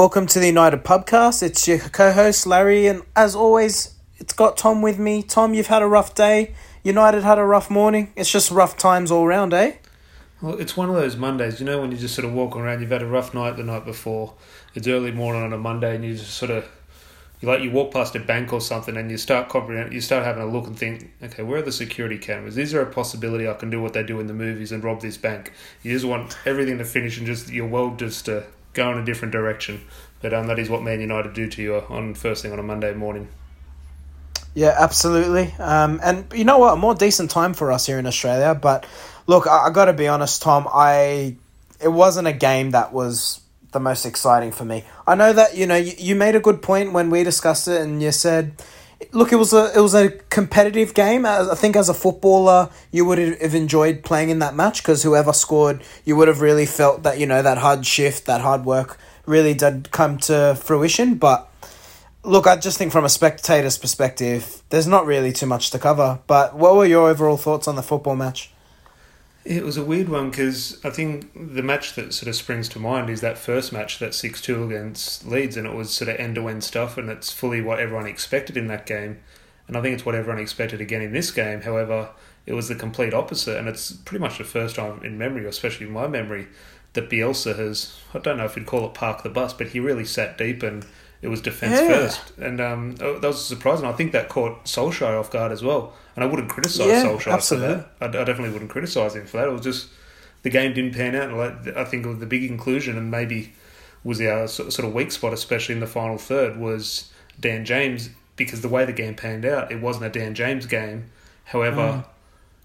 Welcome to the United Pubcast. It's your co-host Larry, and as always, it's got Tom with me. Tom, you've had a rough day. United had a rough morning. It's just rough times all round, eh? Well, it's one of those Mondays, you know, when you just sort of walk around. You've had a rough night the night before. It's early morning on a Monday, and you just sort of you like you walk past a bank or something, and you start comprehend, you start having a look and think, okay, where are the security cameras? Is there a possibility I can do what they do in the movies and rob this bank? You just want everything to finish and just your world just to go in a different direction. But um, that is what Man United do to you on first thing on a Monday morning. Yeah, absolutely. Um, and you know what? A more decent time for us here in Australia. But look, I, I got to be honest, Tom. I it wasn't a game that was the most exciting for me. I know that you know you, you made a good point when we discussed it, and you said, "Look, it was a it was a competitive game. I think as a footballer, you would have enjoyed playing in that match because whoever scored, you would have really felt that you know that hard shift, that hard work really did come to fruition. But look, I just think from a spectator's perspective, there's not really too much to cover. But what were your overall thoughts on the football match? It was a weird one because I think the match that sort of springs to mind is that first match, that 6 2 against Leeds, and it was sort of end to end stuff, and it's fully what everyone expected in that game. And I think it's what everyone expected again in this game. However, it was the complete opposite, and it's pretty much the first time in memory, especially in my memory, that Bielsa has, I don't know if you'd call it park the bus, but he really sat deep and it was defence yeah. first. And um, oh, that was surprising. I think that caught Solskjaer off guard as well. And I wouldn't criticise yeah, Solskjaer absolutely. for that. I, I, definitely wouldn't criticise him for that. It was just the game didn't pan out. And I think the big inclusion and maybe was our sort of weak spot, especially in the final third, was Dan James because the way the game panned out, it wasn't a Dan James game. However, mm.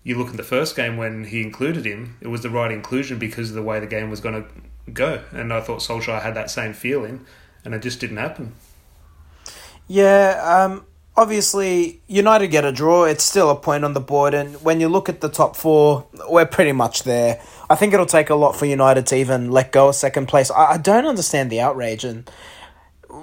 you look at the first game when he included him, it was the right inclusion because of the way the game was going to go. And I thought Solskjaer had that same feeling, and it just didn't happen. Yeah, um, obviously United get a draw. It's still a point on the board, and when you look at the top four, we're pretty much there. I think it'll take a lot for United to even let go of second place. I, I don't understand the outrage, and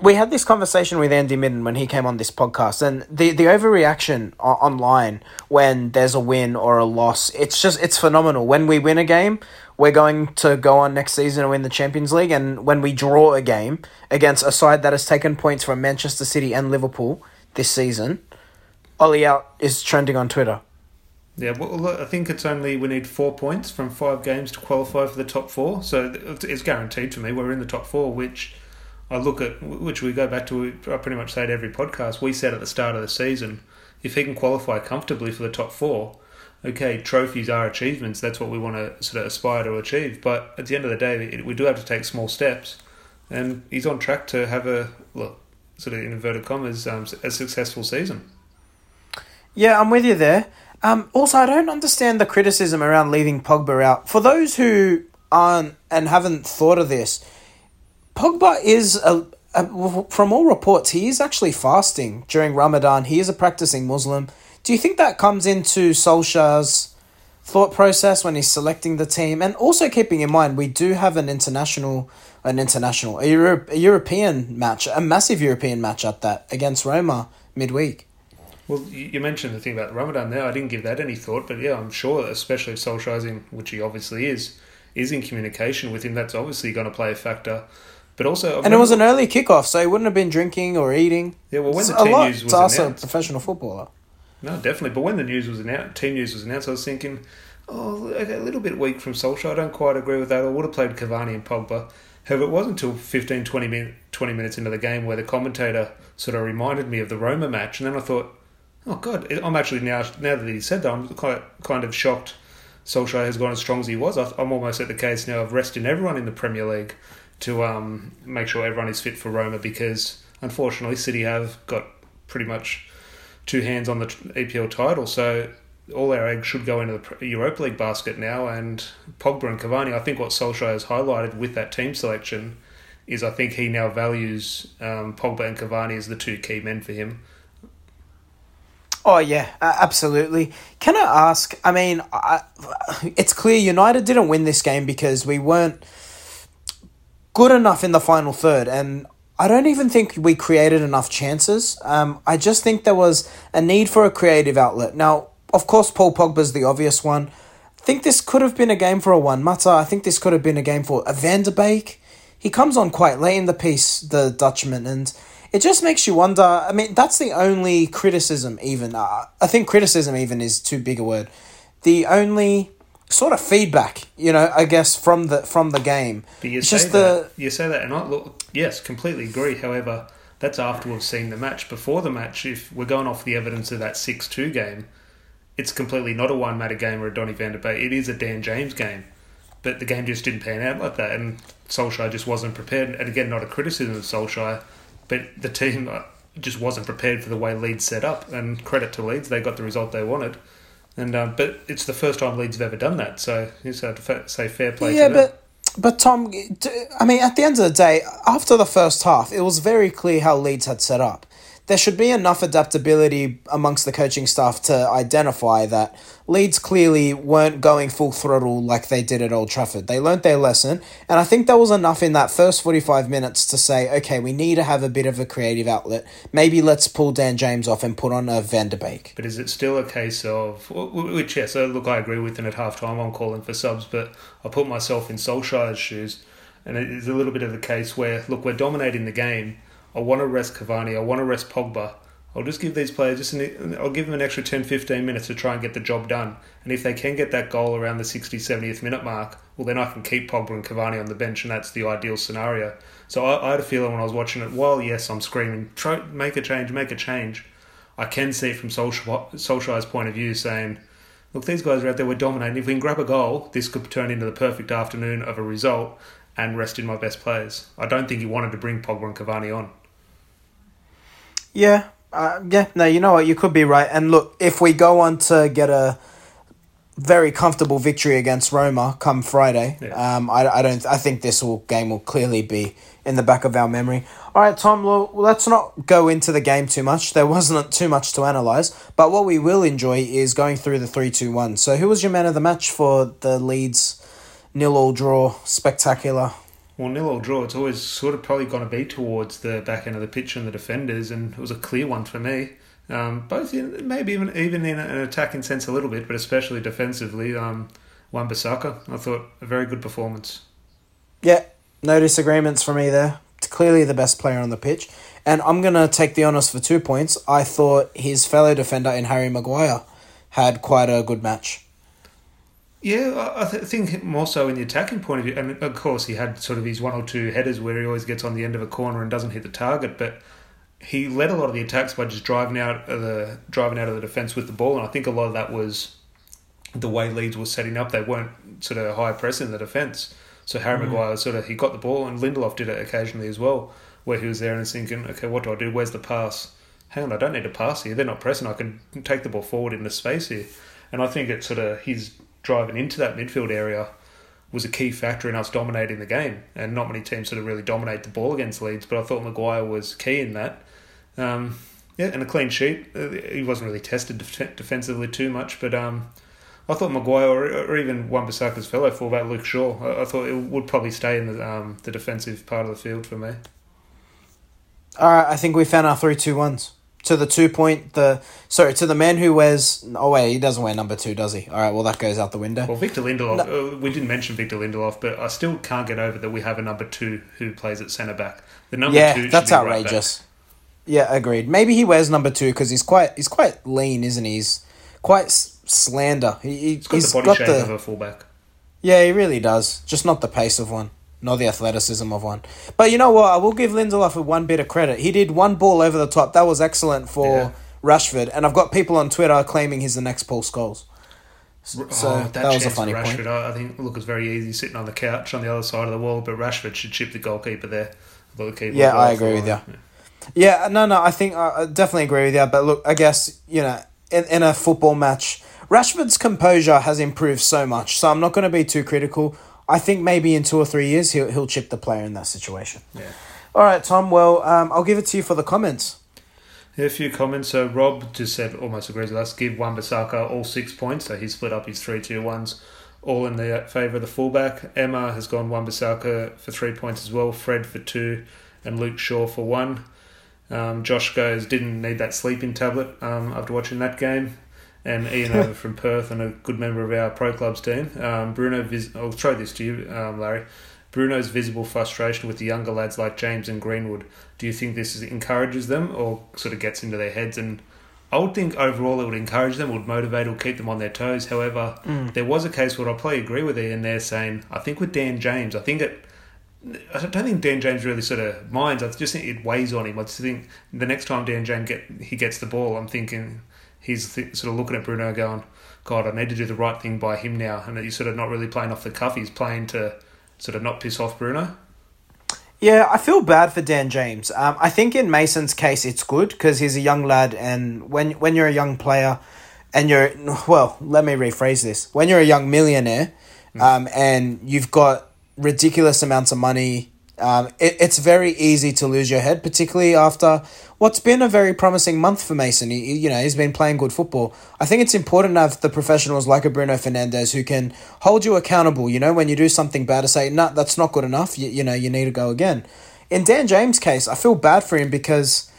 we had this conversation with Andy Midden when he came on this podcast, and the the overreaction online when there's a win or a loss, it's just it's phenomenal. When we win a game, we're going to go on next season and win the Champions League, and when we draw a game against a side that has taken points from Manchester City and Liverpool this season, Ole out is trending on Twitter. Yeah, well, I think it's only we need four points from five games to qualify for the top four, so it's guaranteed for me. We're in the top four, which I look at, which we go back to. I pretty much say at every podcast. We said at the start of the season, if he can qualify comfortably for the top four, okay, trophies are achievements. That's what we want to sort of aspire to achieve. But at the end of the day, we do have to take small steps, and he's on track to have a look sort of in inverted commas, um, a successful season. Yeah, I'm with you there. Um, also, I don't understand the criticism around leaving Pogba out. For those who aren't and haven't thought of this, Pogba is a, a, from all reports he is actually fasting during Ramadan. He is a practicing Muslim. Do you think that comes into Solskjaer's thought process when he's selecting the team? And also keeping in mind we do have an international an international, a, Euro, a European match, a massive European match at that against Roma midweek. Well, you mentioned the thing about Ramadan there. I didn't give that any thought, but yeah, I'm sure, especially if Solskjaer's in, which he obviously is, is in communication with him. That's obviously going to play a factor. But also, I've and it was an early kickoff, so he wouldn't have been drinking or eating. Yeah, well, when it's the team news was announced, a professional footballer. No, definitely. But when the news was announced, team news was announced, I was thinking, oh, okay, a little bit weak from Solskjaer. I don't quite agree with that. I would have played Cavani and Pogba. However, it wasn't until 15, 20, min- 20 minutes into the game where the commentator sort of reminded me of the Roma match, and then I thought, oh god, I'm actually now now that he said that, I'm quite kind of shocked. Solskjaer has gone as strong as he was. I'm almost at the case now of resting everyone in the Premier League to um, make sure everyone is fit for Roma because unfortunately City have got pretty much two hands on the EPL title. So all our eggs should go into the Europa League basket now. And Pogba and Cavani, I think what Solskjaer has highlighted with that team selection is I think he now values um, Pogba and Cavani as the two key men for him. Oh yeah, absolutely. Can I ask? I mean, I, it's clear United didn't win this game because we weren't good enough in the final third, and I don't even think we created enough chances. Um, I just think there was a need for a creative outlet. Now, of course, Paul Pogba's the obvious one. I think this could have been a game for a Juan Mata. I think this could have been a game for a Van der Beek. he comes on quite late in the piece, the Dutchman, and it just makes you wonder. I mean, that's the only criticism, even. Uh, I think criticism, even, is too big a word. The only sort of feedback, you know, I guess from the from the game. But you it's say just that, the you say that, and I look, yes, completely agree. However, that's after we've seen the match. Before the match, if we're going off the evidence of that six two game, it's completely not a Juan Mata game or a Donny Van de Beek. It is a Dan James game, but the game just didn't pan out like that, and Solskjaer just wasn't prepared. And again, not a criticism of Solskjaer, but the team uh, just wasn't prepared for the way Leeds set up. And credit to Leeds, they got the result they wanted. And um, but it's the first time Leeds have ever done that, so you just have to say fair play. yeah, to them. but but Tom, I mean, at the end of the day, after the first half, it was very clear how Leeds had set up. There should be enough adaptability amongst the coaching staff to identify that Leeds clearly weren't going full throttle like they did at Old Trafford. They learnt their lesson, and I think there was enough in that first 45 minutes to say, okay, we need to have a bit of a creative outlet. Maybe let's pull Dan James off and put on a Van de Beek. But is it still a case of which? Yes, uh, look, I agree with. And at half time, I'm calling for subs, but I put myself in Solskjaer's shoes, and it is a little bit of a case where look, we're dominating the game. I want to rest Cavani. I want to rest Pogba. I'll just give these players just an, I'll give them an extra 10, 15 minutes to try and get the job done. And if they can get that goal around the 60, 70th minute mark, well, then I can keep Pogba and Cavani on the bench, and that's the ideal scenario. So I, I had a feeling when I was watching it, while yes, I'm screaming, try make a change, make a change. I can see from Solskjaer, Solskjaer's point of view saying, look, these guys are out there, we're dominating. If we can grab a goal, this could turn into the perfect afternoon of a result and rest in my best players. I don't think he wanted to bring Pogba and Cavani on. Yeah, uh, yeah, no, you know what? You could be right. And look, if we go on to get a very comfortable victory against Roma come Friday, Yeah. um, I, I don't. I think this will game will clearly be in the back of our memory. All right, Tom. Well, let's not go into the game too much. There wasn't too much to analyze, but what we will enjoy is going through the three, two, one. So, who was your man of the match for the Leeds nil all draw spectacular? Well, nil or draw, it's always sort of probably going to be towards the back end of the pitch and the defenders, and it was a clear one for me. Um, both in, maybe even even in an attacking sense a little bit, but especially defensively. Um, Wan Bissaka, I thought a very good performance. Yeah, no disagreements for me there. Clearly the best player on the pitch. And I'm to take the honours for two points. I thought his fellow defender in Harry Maguire had quite a good match. Yeah, I I th- think more so in the attacking point of view. And of course, he had sort of his one or two headers where he always gets on the end of a corner and doesn't hit the target. But he led a lot of the attacks by just driving out of the driving out of the defence with the ball. And I think a lot of that was the way Leeds were setting up. They weren't sort of high pressing the defence. So Harry mm. Maguire sort of he got the ball, and Lindelof did it occasionally as well, where he was there and thinking, okay, what do I do? Where's the pass? Hang on, I don't need to pass here. They're not pressing. I can take the ball forward in into space here. And I think it's sort of his driving into that midfield area was a key factor in us dominating the game. And not many teams sort of really dominate the ball against Leeds, but I thought Maguire was key in that. Um, yeah, and a clean sheet. Uh, He wasn't really tested def- defensively too much, but um, I thought Maguire or, or even Wan Bissaka's fellow fullback Luke Shaw, I, I thought it would probably stay in the um, the defensive part of the field for me. All right, I think we found our three, two, ones. To the two point, the sorry, to the man who wears. Oh wait, he doesn't wear number two, does he? All right, well that goes out the window. Well, Victor Lindelof, uh, we didn't mention Victor Lindelof, but I still can't get over that we have a number two who plays at centre back. The number yeah, two, that's be right outrageous. yeah, agreed. Maybe he wears number two because he's quite he's quite lean, isn't he? He's quite s- slender. He, he- He's got the body got shape the of a fullback. yeah, he really does. Just not the pace of one, nor the athleticism of one. But you know what? I will give Lindelof a one bit of credit. He did one ball over the top. That was excellent for Yeah. Rashford, and I've got people on Twitter claiming he's the next Paul Scholes. So oh, that, was a funny for point. I, think look, it's very easy sitting on the couch on the other side of the wall, but Rashford should chip the goalkeeper there. The keeper Yeah, I agree with offline. Yeah, no, no, I think I definitely agree with you. But look, I guess you know, in in a football match, Rashford's composure has improved so much. So I'm not going to be too critical. I think maybe in two or three years he'll he'll chip the player in that situation. Yeah. All right, Tom. Well, um, I'll give it to you for the comments. A few comments. So Rob just said almost agrees with us. Give Wan Bissaka all six points. So he split up his three two ones, all in the favour of the fullback. Emma has gone Wan Bissaka for three points as well. Fred for two, and Luke Shaw for one. Um, Josh goes didn't need that sleeping tablet um, after watching that game. And Ian over from Perth and a good member of our pro clubs team. Um, Bruno, vis- I'll throw this to you, um, Larry. Bruno's visible frustration with the younger lads like James and Greenwood. Do you think this is, encourages them or sort of gets into their heads? And I would think overall it would encourage them, would motivate, or keep them on their toes. However, Mm. there was a case where I probably agree with Ian there saying, I think with Dan James, I think it. I don't think Dan James really sort of minds. I just think it weighs on him. I just think the next time Dan James get he gets the ball, I'm thinking he's th- sort of looking at Bruno going, God, I need to do the right thing by him now. And he's sort of not really playing off the cuff. He's playing to sort of not piss off Bruno. Yeah, I feel bad for Dan James. Um, I think in Mason's case, it's good because he's a young lad, and when when you're a young player, and you're well, let me rephrase this: when you're a young millionaire, um, and you've got ridiculous amounts of money, um, it, it's very easy to lose your head, particularly after what's been a very promising month for Mason. He, you know, he's been playing good football. I think it's important to have the professionals like a Bruno Fernandes who can hold you accountable. You know, when you do something bad, to say, "No, that's not good enough." You, you know, you need to go again. In Dan James' case, I feel bad for him because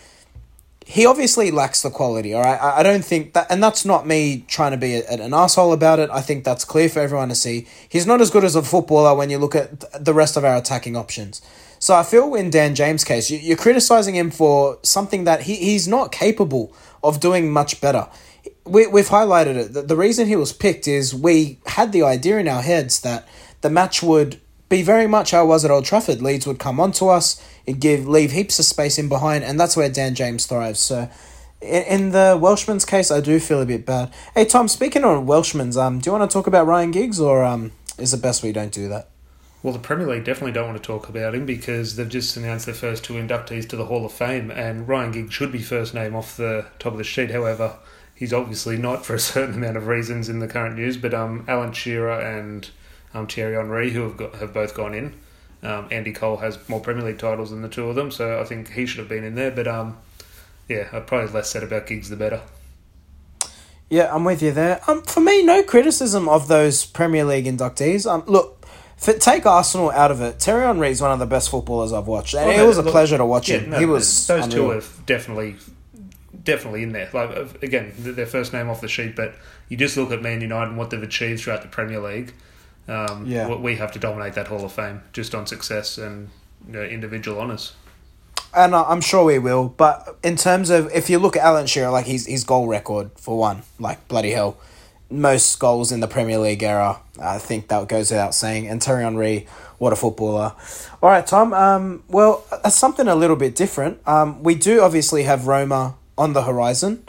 he obviously lacks the quality. All right, I, I don't think that, and that's not me trying to be a, an asshole about it. I think that's clear for everyone to see. He's not as good as a footballer when you look at the rest of our attacking options. So I feel in Dan James' case, you, you're criticizing him for something that he, he's not capable of doing much better. We, we've highlighted it. The, the reason he was picked is we had the idea in our heads that the match would be very much how it was at Old Trafford. Leeds would come onto us, it give leave heaps of space in behind, and that's where Dan James thrives. So, in, in the Welshman's case, I do feel a bit bad. Hey Tom, speaking of Welshmans, um, do you want to talk about Ryan Giggs, or um, is it best we don't do that? Well, the Premier League definitely don't want to talk about him because they've just announced their first two inductees to the Hall of Fame, and Ryan Giggs should be first name off the top of the sheet. However, he's obviously not for a certain amount of reasons in the current news. But um, Alan Shearer and um, Thierry Henry, who have got, have both gone in. Um, Andy Cole has more Premier League titles than the two of them, so I think he should have been in there. But um, yeah, I'd probably less said about Giggs the better. Yeah, I'm with you there. Um, for me, no criticism of those Premier League inductees. Um, look, for, take Arsenal out of it. Terry Henry is one of the best footballers I've watched, and Well, it was a look, pleasure to watch Yeah, him. no, he was those two are definitely definitely in there. Like uh, again, their first name off the sheet, but you just look at Man United and what they've achieved throughout the Premier League. Um, Yeah. what we have to dominate that Hall of Fame just on success and you know, individual honours. and I'm sure we will. But in terms of if you look at Alan Shearer, like his his goal record for one, like bloody hell, most goals in the Premier League era. I think that goes without saying. And Terry Henry, what a footballer! All right, Tom. Um, well, that's something a little bit different. Um, we do obviously have Roma on the horizon,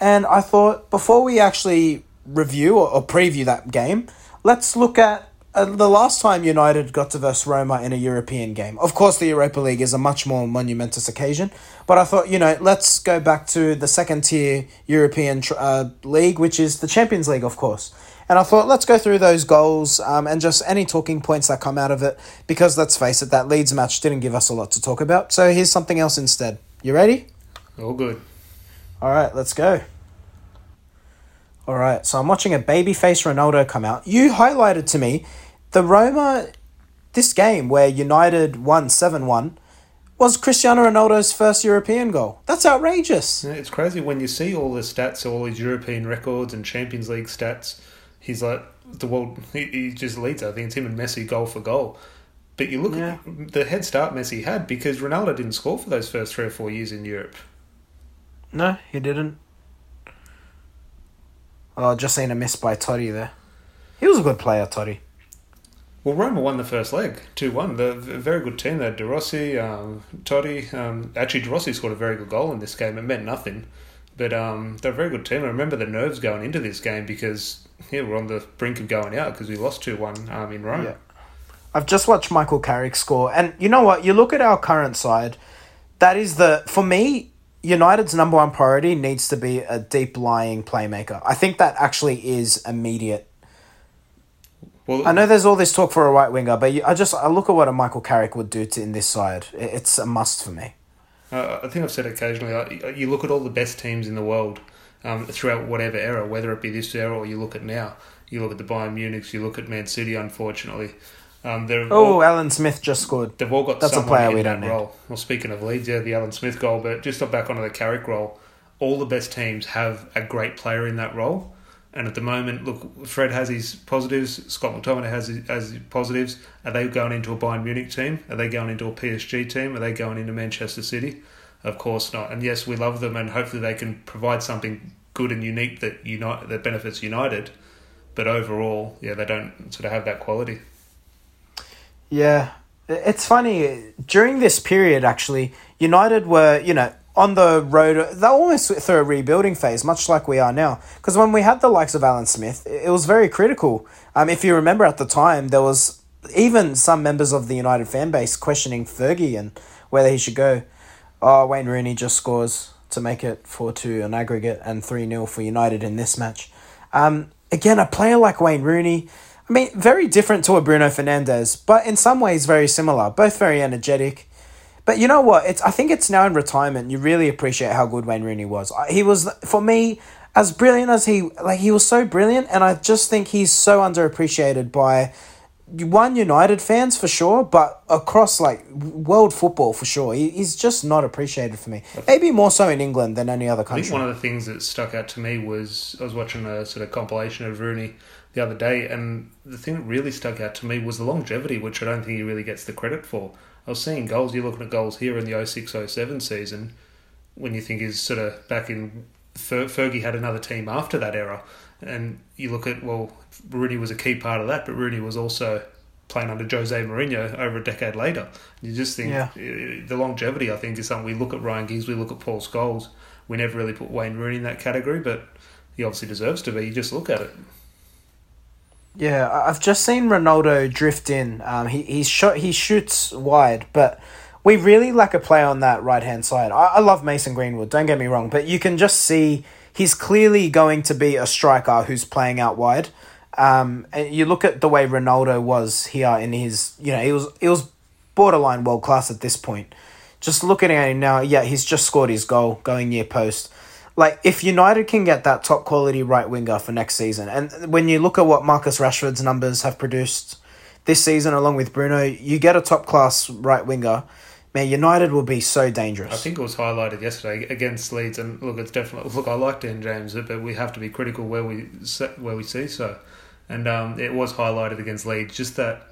and I thought before we actually review or, or preview that game, let's look at uh, the last time United got to verse Roma in a European game. Of course, the Europa League is a much more monumentous occasion, but I thought, you know, let's go back to the second tier European tr- uh, league, which is the Champions League, of course. And I thought, let's go through those goals um, and just any talking points that come out of it, because let's face it, that Leeds match didn't give us a lot to talk about. So here's something else instead. You ready? All good. All right, let's go. All right, so I'm watching a babyface Ronaldo come out. You highlighted to me the Roma, this game where United won 7 1 was Cristiano Ronaldo's first European goal. That's outrageous. Yeah, It's crazy when you see all the stats, all his European records and Champions League stats. He's like the world. He, he just leads. I think it's him and Messi goal for goal. But you look Yeah. at the head start Messi had because Ronaldo didn't score for those first three or four years in Europe. No, he didn't. Oh, just seen a miss by Totti there. He was a good player, Totti. Well, Roma won the first leg, 2 1. They're a very good team. there. De Rossi, um, Totti. Um, actually, De Rossi scored a very good goal in this game. It meant nothing. But um, they're a very good team. I remember the nerves going into this game because yeah, we're on the brink of going out because we lost 2 1 um, in Rome. Yeah. I've just watched Michael Carrick score, and you know what? You look at our current side. That is the for me. United's number one priority needs to be a deep lying playmaker. I think that actually is immediate. Well, I know there's all this talk for a right winger, but I just I look at what a Michael Carrick would do to in this side. It's a must for me. Uh, I think I've said occasionally. uh, You look at all the best teams in the world um, throughout whatever era, whether it be this era or you look at now. You look at the Bayern Munichs, you look at Man City. Unfortunately, um, they're Oh, all, Alan Smith just scored. they've all got that's a player in we that don't need. role. Well, speaking of Leeds, yeah, the Alan Smith goal, but just back onto the Carrick role. All the best teams have a great player in that role. And at the moment, look, Fred has his positives. Scott McTominay has his, has his positives. Are they going into a Bayern Munich team? Are they going into a PSG team? Are they going into Manchester City? Of course not. And yes, we love them, and hopefully they can provide something good and unique that unite that benefits United. But overall, yeah, they don't sort of have that quality. Yeah, it's funny during this period. Actually, United were you know on the road. They're almost through a rebuilding phase, much like we are now. Because when we had the likes of Alan Smith, it was very critical. Um, if you remember at the time, there was even some members of the United fan base questioning Fergie and whether he should go. Oh, Wayne Rooney just scores to make it 4 2 on aggregate and 3 0 for United in this match. Um, again, a player like Wayne Rooney, I mean, very different to a Bruno Fernandes, but in some ways very similar. Both very energetic. But you know what? It's I think it's now in retirement. You really appreciate how good Wayne Rooney was. He was for me as brilliant as he like. He was so brilliant, and I just think he's so underappreciated by one United fans for sure, but across like world football for sure. He, he's just not appreciated for me. Maybe more so in England than any other country. I think one of the things that stuck out to me was I was watching a sort of compilation of Rooney the other day, and the thing that really stuck out to me was the longevity, which I don't think he really gets the credit for. I was seeing goals. You're looking at goals here in the 06 07 season when you think is sort of back in Fer- Fergie had another team after that era. And you look at, well, Rooney was a key part of that, but Rooney was also playing under Jose Mourinho over a decade later. You just think yeah. The longevity, I think, is something we look at Ryan Giggs, we look at Paul Scholes. We never really put Wayne Rooney in that category, but he obviously deserves to be. You just look at it. Yeah, I've just seen Ronaldo drift in. Um, he he's shot, he shoots wide, but we really lack a player on that right hand side. I, I love Mason Greenwood. Don't get me wrong, but you can just see he's clearly going to be a striker who's playing out wide. Um, and you look at the way Ronaldo was here in his, you know, he was he was borderline world class at this point. Just looking at him now, yeah, he's just scored his goal going near post like if United can get that top quality right winger for next season, and when you look at what Marcus Rashford's numbers have produced this season, along with Bruno, you get a top class right winger. Man, United will be so dangerous. I think it was highlighted yesterday against Leeds, and look, it's definitely look. I like Dan James, but we have to be critical where we where we see so, and um, it was highlighted against Leeds. Just that,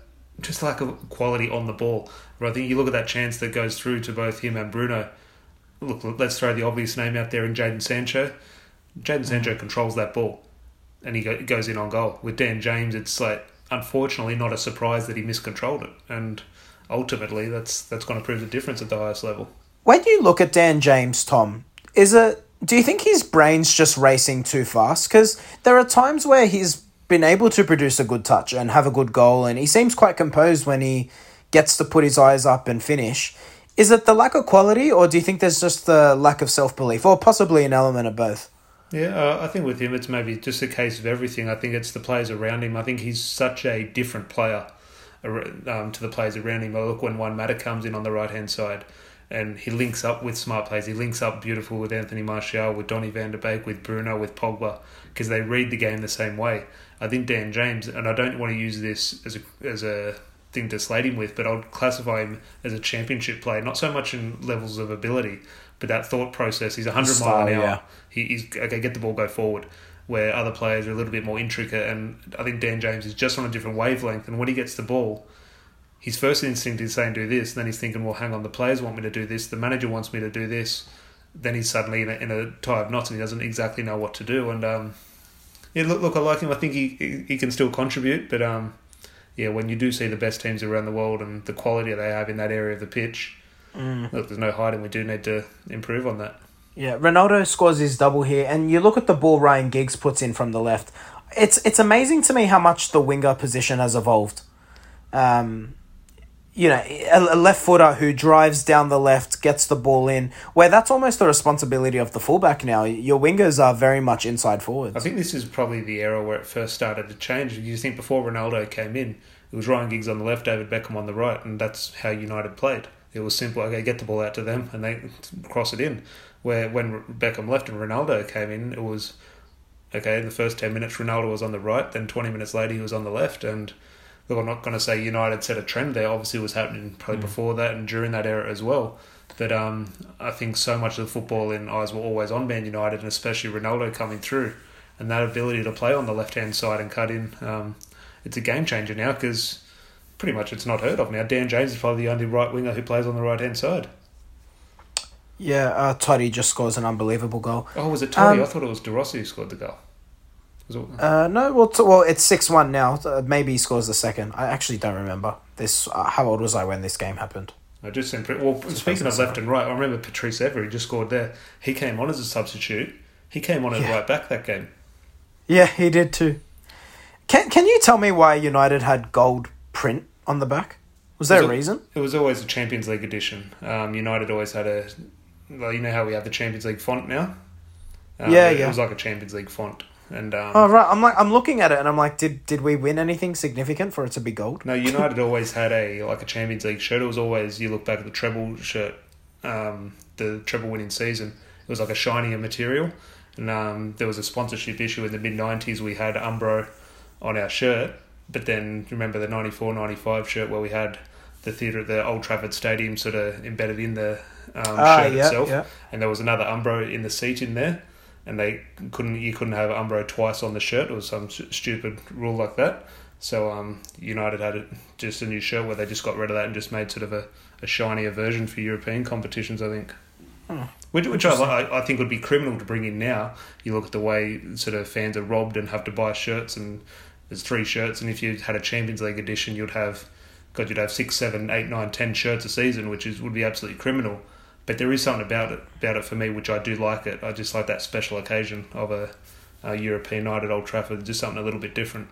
just lack of quality on the ball. But I think you look at that chance that goes through to both him and Bruno look, let's throw the obvious name out there in Jadon Sancho. Jadon Sancho mm. controls that ball, and he go, goes in on goal. With Dan James, it's like unfortunately not a surprise that he miscontrolled it, and ultimately that's that's going to prove the difference at the highest level. When you look at Dan James, Tom, is it? Do you think his brain's just racing too fast? Because there are times where he's been able to produce a good touch and have a good goal, and he seems quite composed when he gets to put his eyes up and finish. Is it the lack of quality, or do you think there's just the lack of self belief, or possibly an element of both? Yeah, uh, I think with him, it's maybe just a case of everything. I think it's the players around him. I think he's such a different player um, to the players around him. I look when Juan Mata comes in on the right hand side, and he links up with smart plays. He links up beautiful with Anthony Martial, with Donny Van de Beek, with Bruno, with Pogba, because they read the game the same way. I think Dan James, and I don't want to use this as a as a thing to slate him with, but I'd classify him as a championship player, not so much in levels of ability, but that thought process. He's 100 Style, mile an hour. Yeah. He, he's okay, get the ball, go forward. Where other players are a little bit more intricate, and I think Dan James is just on a different wavelength. And when he gets the ball, his first instinct is saying do this, and then he's thinking, well, hang on, the players want me to do this, the manager wants me to do this. Then he's suddenly in a, in a tie of knots, and he doesn't exactly know what to do. And um, yeah, look, look, I like him. I think he he can still contribute, but um, yeah, when you do see the best teams around the world and the quality they have in that area of the pitch, mm. look, there's no hiding. We do need to improve on that. Yeah, Ronaldo scores his double here, and you look at the ball Ryan Giggs puts in from the left. It's it's amazing to me how much the winger position has evolved. Um, you know, a, left footer who drives down the left, gets the ball in, where that's almost the responsibility of the fullback now. Your wingers are very much inside forwards. I think this is probably the era where it first started to change. You think before Ronaldo came in, it was Ryan Giggs on the left, David Beckham on the right, and that's how United played. It was simple. Okay, get the ball out to them, and they cross it in. Where when Beckham left and Ronaldo came in, it was okay. In the first ten minutes, Ronaldo was on the right. Then twenty minutes later, he was on the left, and look, I'm not going to say United set a trend there. Obviously, it was happening probably mm. before that and during that era as well. But um, I think so much of the football in eyes were always on Man United, and especially Ronaldo coming through. and that ability to play on the left hand side and cut in, um, it's a game changer now because pretty much it's not heard of now. Dan James is probably the only right winger who plays on the right hand side. Yeah, uh, Totti just scores an unbelievable goal. Oh, was it Totti? Um, I thought it was De Rossi who scored the goal. Uh, no, well, t- well, it's six one now. Uh, maybe he scores the second. I actually don't remember this. Uh, how old was I when this game happened? I just seen. Well, speaking of left and right, I remember Patrice Evra. He just scored there. He came on as a substitute. He came on as Yeah. right back that game. Yeah, he did too. Can Can you tell me why United had gold print on the back? Was there Was a reason? It was always a Champions League edition. Um, United always had a. Well, you know how we have the Champions League font now. Um, Yeah, it, yeah. It was like a Champions League font, and um, Oh right, I'm like I'm looking at it and I'm like, did did we win anything significant for it to be gold? No, United always had a like a Champions League shirt. It was always you look back at the treble shirt, um, the treble winning season. It was like a shinier material, and um, there was a sponsorship issue in the mid '90s. We had Umbro on our shirt, but then remember the 94-95 shirt where we had the theatre at the Old Trafford Stadium sort of embedded in the um, Ah, shirt yeah, itself, yeah. and there was another Umbro in the seat in there. And they couldn't, you couldn't have Umbro twice on the shirt. Was some stupid rule like that. So um, United had it, just a new shirt where they just got rid of that and just made sort of a, a shinier version for European competitions. I think, Hmm. which, which I, I I think would be criminal to bring in now. You look at the way sort of fans are robbed and have to buy shirts, and there's three shirts, and if you had a Champions League edition, you'd have, God, you'd have six, seven, eight, nine, ten shirts a season, which is would be absolutely criminal. But there is something about it about it for me, which I do like it. I just like that special occasion of a, a European night at Old Trafford, just something a little bit different.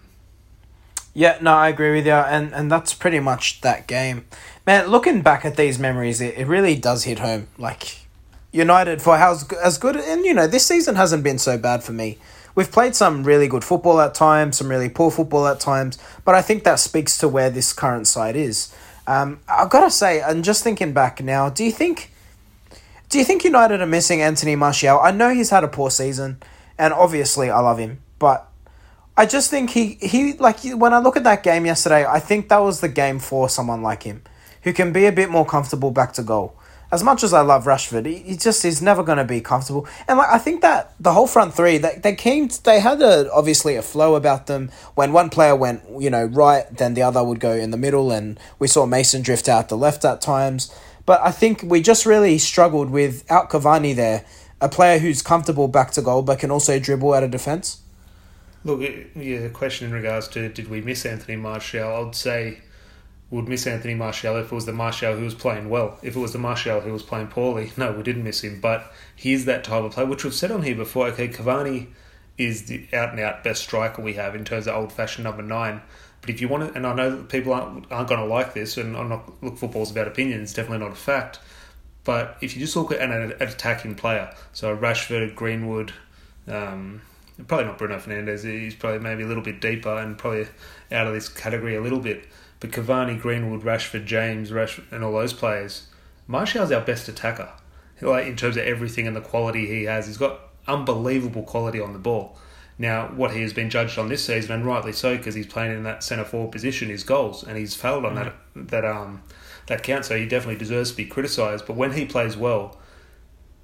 Yeah, no, I agree with you, and and that's pretty much that game. Man, looking back at these memories, it, it really does hit home. Like United for how's as good, and you know this season hasn't been so bad for me. We've played some really good football at times, some really poor football at times, but I think that speaks to where this current side is. Um, I've got to say, and just thinking back now, do you think, do you think United are missing Anthony Martial? I know he's had a poor season, and obviously I love him, but I just think he he like when I look at that game yesterday, I think that was the game for someone like him, who can be a bit more comfortable back to goal. As much as I love Rashford, he, he just is never going to be comfortable. And like I think that the whole front three, they they came, they had a obviously a flow about them. When one player went, you know, right, then the other would go in the middle, and we saw Mason drift out the left at times. But I think we just really struggled without Cavani there, a player who's comfortable back to goal but can also dribble out of defence. Look, yeah, the question in regards to did we miss Anthony Martial? I'd say would miss Anthony Martial if it was the Martial who was playing well. If it was the Martial who was playing poorly, no, we didn't miss him. But he's that type of player, which we've said on here before. Okay, Cavani is the out and out best striker we have in terms of old fashioned number nine. But if you want to, and I know that people aren't aren't going to like this, and I'm not look football's about opinions, definitely not a fact. But if you just look at an, an attacking player, so Rashford, Greenwood, um, probably not Bruno Fernandes. He's probably maybe a little bit deeper and probably out of this category a little bit. But Cavani, Greenwood, Rashford, James, Rash, and all those players, Martial's our best attacker. Like in terms of everything and the quality he has, he's got unbelievable quality on the ball. Now, what he has been judged on this season, and rightly so, because he's playing in that centre forward position, is goals, and he's failed on that that um that count. So he definitely deserves to be criticised. But when he plays well,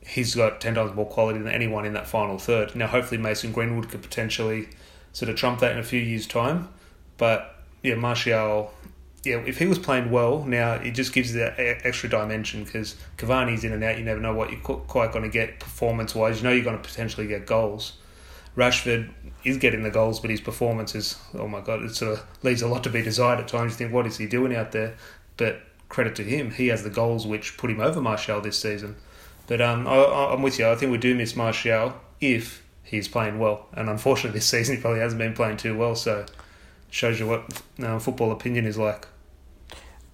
he's got 10 times more quality than anyone in that final third. Now, hopefully, Mason Greenwood could potentially sort of trump that in a few years' time. But, yeah, Martial, yeah, if he was playing well, now it just gives that extra dimension because Cavani's in and out. You never know what you're quite going to get performance wise. You know you're going to potentially get goals. Rashford is getting the goals, but his performance is, oh my God, it sort of leaves a lot to be desired at times. You think, what is he doing out there? But credit to him, he has the goals which put him over Martial this season. But um, I, I'm with you. I think we do miss Martial if he's playing well. And unfortunately, this season he probably hasn't been playing too well. So shows you what uh, football opinion is like.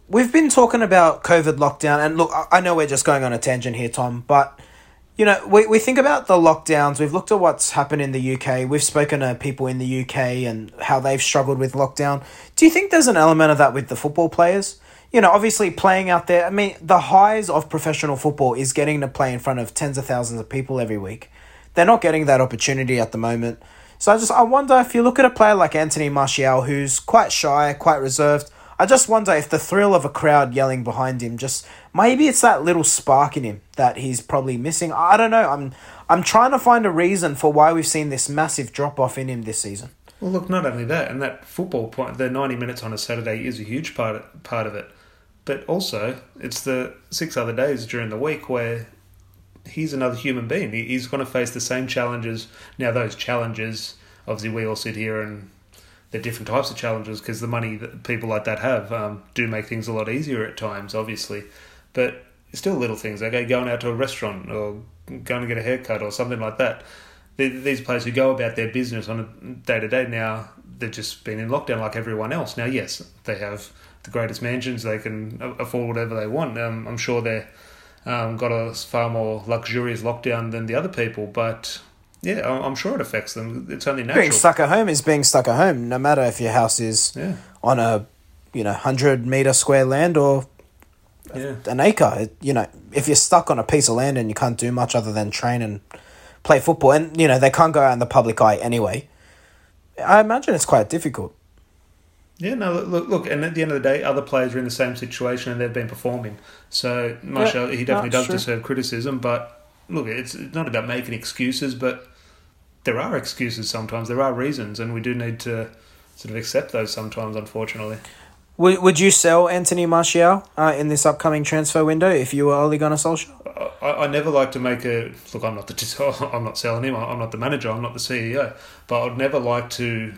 We've been talking about COVID lockdown, and look, I know we're just going on a tangent here, Tom, but you know, we, we think about the lockdowns. We've looked at what's happened in the UK. We've spoken to people in the UK and how they've struggled with lockdown. Do you think there's an element of that with the football players? You know, obviously playing out there. I mean, the highs of professional football is getting to play in front of tens of thousands of people every week. They're not getting that opportunity at the moment. So I just I wonder if you look at a player like Anthony Martial, who's quite shy, quite reserved. I just wonder if the thrill of a crowd yelling behind him just maybe it's that little spark in him that he's probably missing. I don't know. I'm I'm trying to find a reason for why we've seen this massive drop off in him this season. Well, look, not only that, and that football point, the 90 minutes on a Saturday is a huge part part of it. But also, it's the six other days during the week where he's another human being. He's going to face the same challenges. Now, those challenges, obviously, we all sit here and they're different types of challenges because the money that people like that have um, do make things a lot easier at times, obviously. But still, little things. Okay, going out to a restaurant or going to get a haircut or something like that. These players who go about their business on a day to day now, they've just been in lockdown like everyone else. Now, yes, they have the greatest mansions. They can afford whatever they want. Um, I'm sure they've um, got a far more luxurious lockdown than the other people, but yeah, I'm sure it affects them. It's only natural. Being stuck at home is being stuck at home, no matter if your house is yeah. on a you know hundred meter square land or yeah. an acre. It, you know, if you're stuck on a piece of land and you can't do much other than train and play football, and you know they can't go out in the public eye anyway. I imagine it's quite difficult. Yeah, no, look, look, and at the end of the day, other players are in the same situation and they've been performing. So Martial, yeah, he definitely does true. deserve criticism. But look, it's not about making excuses, but there are excuses sometimes. There are reasons, and we do need to sort of accept those sometimes. Unfortunately, would would you sell Anthony Martial uh, in this upcoming transfer window if you were Ole Gunnar Solskjaer? I, I never like to make a look. I'm not the I'm not selling him. I'm not the manager. I'm not the CEO. But I'd never like to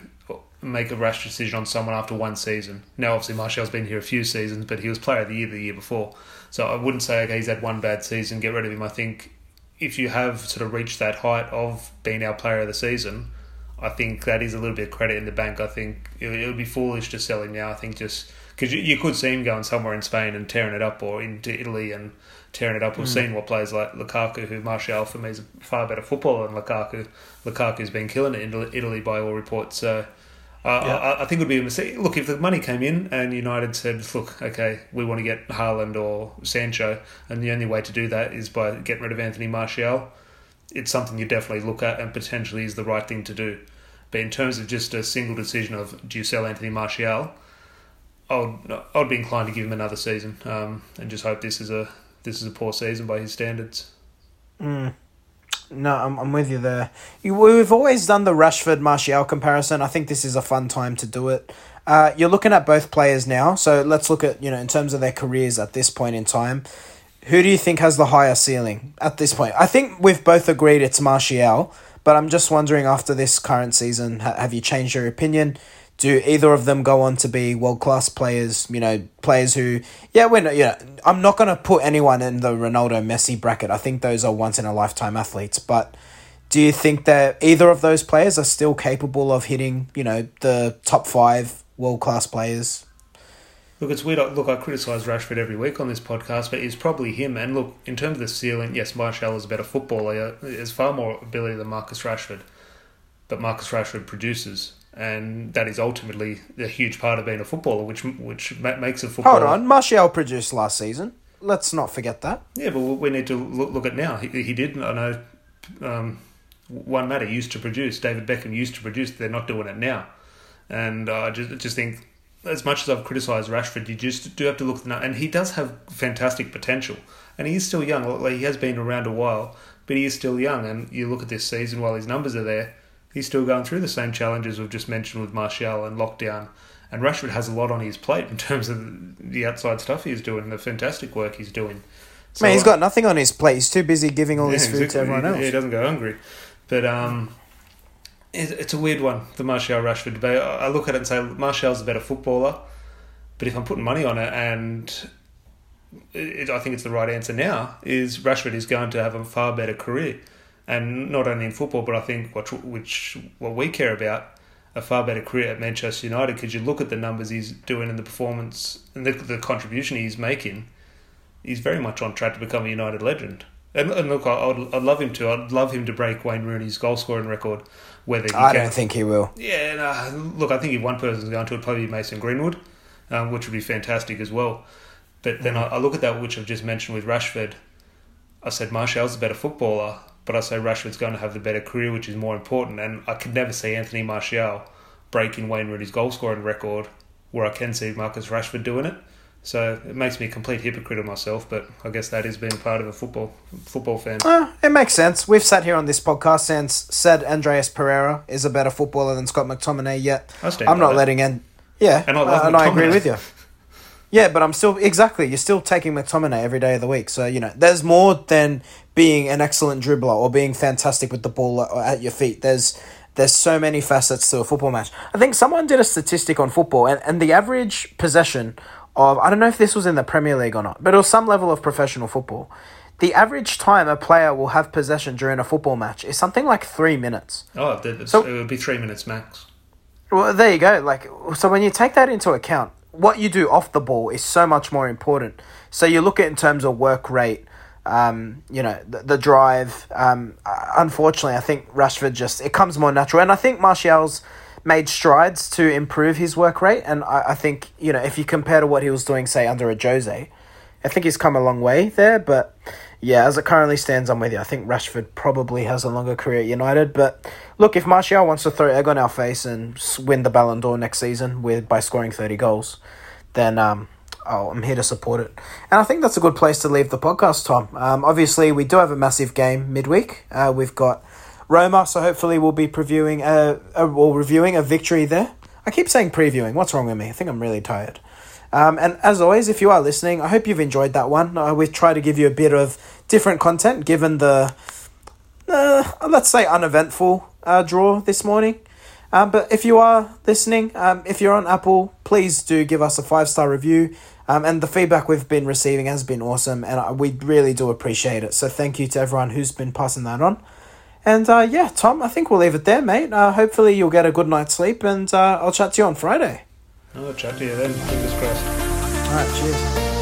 make a rash decision on someone after one season. Now, obviously, Martial's been here a few seasons, but he was player of the year the year before. So I wouldn't say, okay, he's had one bad season, get rid of him. I think if you have sort of reached that height of being our player of the season, I think that is a little bit of credit in the bank. I think it, it would be foolish to sell him now. I think just because you, you could see him going somewhere in Spain and tearing it up, or into Italy and tearing it up. We've mm. seen what players like Lukaku, who Martial for me is a far better footballer than Lukaku. Lukaku's been killing it in Italy by all reports. So uh, yeah. I, I, think it would be a mistake. Look, if the money came in and United said, "Look, okay, we want to get Haaland or Sancho," and the only way to do that is by getting rid of Anthony Martial, it's something you definitely look at and potentially is the right thing to do. But in terms of just a single decision of do you sell Anthony Martial, I would I'd be inclined to give him another season um, and just hope this is a this is a poor season by his standards. Mm. No, I'm, I'm with you there. We've always done the Rashford Martial comparison. I think this is a fun time to do it. Uh, you're looking at both players now, so let's look at you know in terms of their careers at this point in time. Who do you think has the higher ceiling at this point? I think we've both agreed it's Martial, but I'm just wondering after this current season, have you changed your opinion? do either of them go on to be world class players? You know, players who, yeah, we're not, yeah, I'm not going to put anyone in the Ronaldo Messi bracket. I think those are once in a lifetime athletes. But do you think that either of those players are still capable of hitting, you know, the top five world class players? Look, it's weird. Look, I criticise Rashford every week on this podcast, but it's probably him. And look, in terms of the ceiling, yes, Martial is a better footballer. He has far more ability than Marcus Rashford. But Marcus Rashford produces and that is ultimately a huge part of being a footballer, which which makes a footballer. Hold on, Martial produced last season. Let's not forget that. Yeah, but we need to look, look at now. He, he did. I know. Um, Juan Mata used to produce. David Beckham used to produce. They're not doing it now, and I just just think as much as I've criticised Rashford, you just do have to look at the and he does have fantastic potential, and he is still young. Like he has been around a while, but he is still young. And you look at this season while his numbers are there he's still going through the same challenges we've just mentioned with Martial and lockdown. And Rashford has a lot on his plate in terms of the outside stuff he's doing, the fantastic work he's doing. So, Man, he's got nothing on his plate. He's too busy giving all yeah, his food exactly. to everyone else. He, he doesn't go hungry. But um, it's a weird one, the Martial Rashford debate. I look at it and say Martial's a better footballer, but if I'm putting money on it, and it, I think it's the right answer now, is Rashford is going to have a far better career and not only in football, but I think what which what we care about a far better career at Manchester United because you look at the numbers he's doing and the performance and the, the contribution he's making, he's very much on track to become a United legend. And, and look, I'd, I'd love him to. I'd love him to break Wayne Rooney's goal scoring record. Whether I can. don't think he will. Yeah, no, look, I think if one person's going to, it probably be Mason Greenwood, um, which would be fantastic as well. But then mm. I, I look at that which I've just mentioned with Rashford. I said Martial's a better footballer but I say Rashford's going to have the better career, which is more important. And I could never see Anthony Martial breaking Wayne Rooney's goal scoring record, where I can see Marcus Rashford doing it. So it makes me a complete hypocrite of myself, but I guess that is being part of a football football fan. Uh, it makes sense. We've sat here on this podcast and said Andreas Pereira is a better footballer than Scott McTominay. Yet I'm not that. letting in. Yeah, and I, uh, and I agree with you. Yeah, but I'm still exactly. You're still taking McTominay every day of the week, so you know there's more than being an excellent dribbler or being fantastic with the ball at your feet. There's there's so many facets to a football match. I think someone did a statistic on football, and, and the average possession of I don't know if this was in the Premier League or not, but it was some level of professional football. The average time a player will have possession during a football match is something like three minutes. Oh, so, it would be three minutes max. Well, there you go. Like, so when you take that into account, what you do off the ball is so much more important. So you look at in terms of work rate, um, you know, the, the drive. Um, unfortunately, I think Rashford just it comes more natural, and I think Martial's made strides to improve his work rate. And I, I think, you know, if you compare to what he was doing, say, under a Jose, I think he's come a long way there. But yeah, as it currently stands, I'm with you. I think Rashford probably has a longer career at United. But look, if Martial wants to throw egg on our face and win the Ballon d'Or next season with by scoring 30 goals, then um, oh, I'm here to support it. And I think that's a good place to leave the podcast, Tom. Um, obviously, we do have a massive game midweek. Uh, we've got Roma, so hopefully we'll be previewing a, a or reviewing a victory there. I keep saying previewing. What's wrong with me? I think I'm really tired. Um, and as always, if you are listening, I hope you've enjoyed that one. Uh, we try to give you a bit of different content given the, uh, let's say, uneventful uh, draw this morning. Um, but if you are listening, um, if you're on Apple, please do give us a five star review. Um, and the feedback we've been receiving has been awesome, and we really do appreciate it. So thank you to everyone who's been passing that on. And uh, yeah, Tom, I think we'll leave it there, mate. Uh, hopefully, you'll get a good night's sleep, and uh, I'll chat to you on Friday. I'll chat to you then. Fingers crossed. All right, cheers.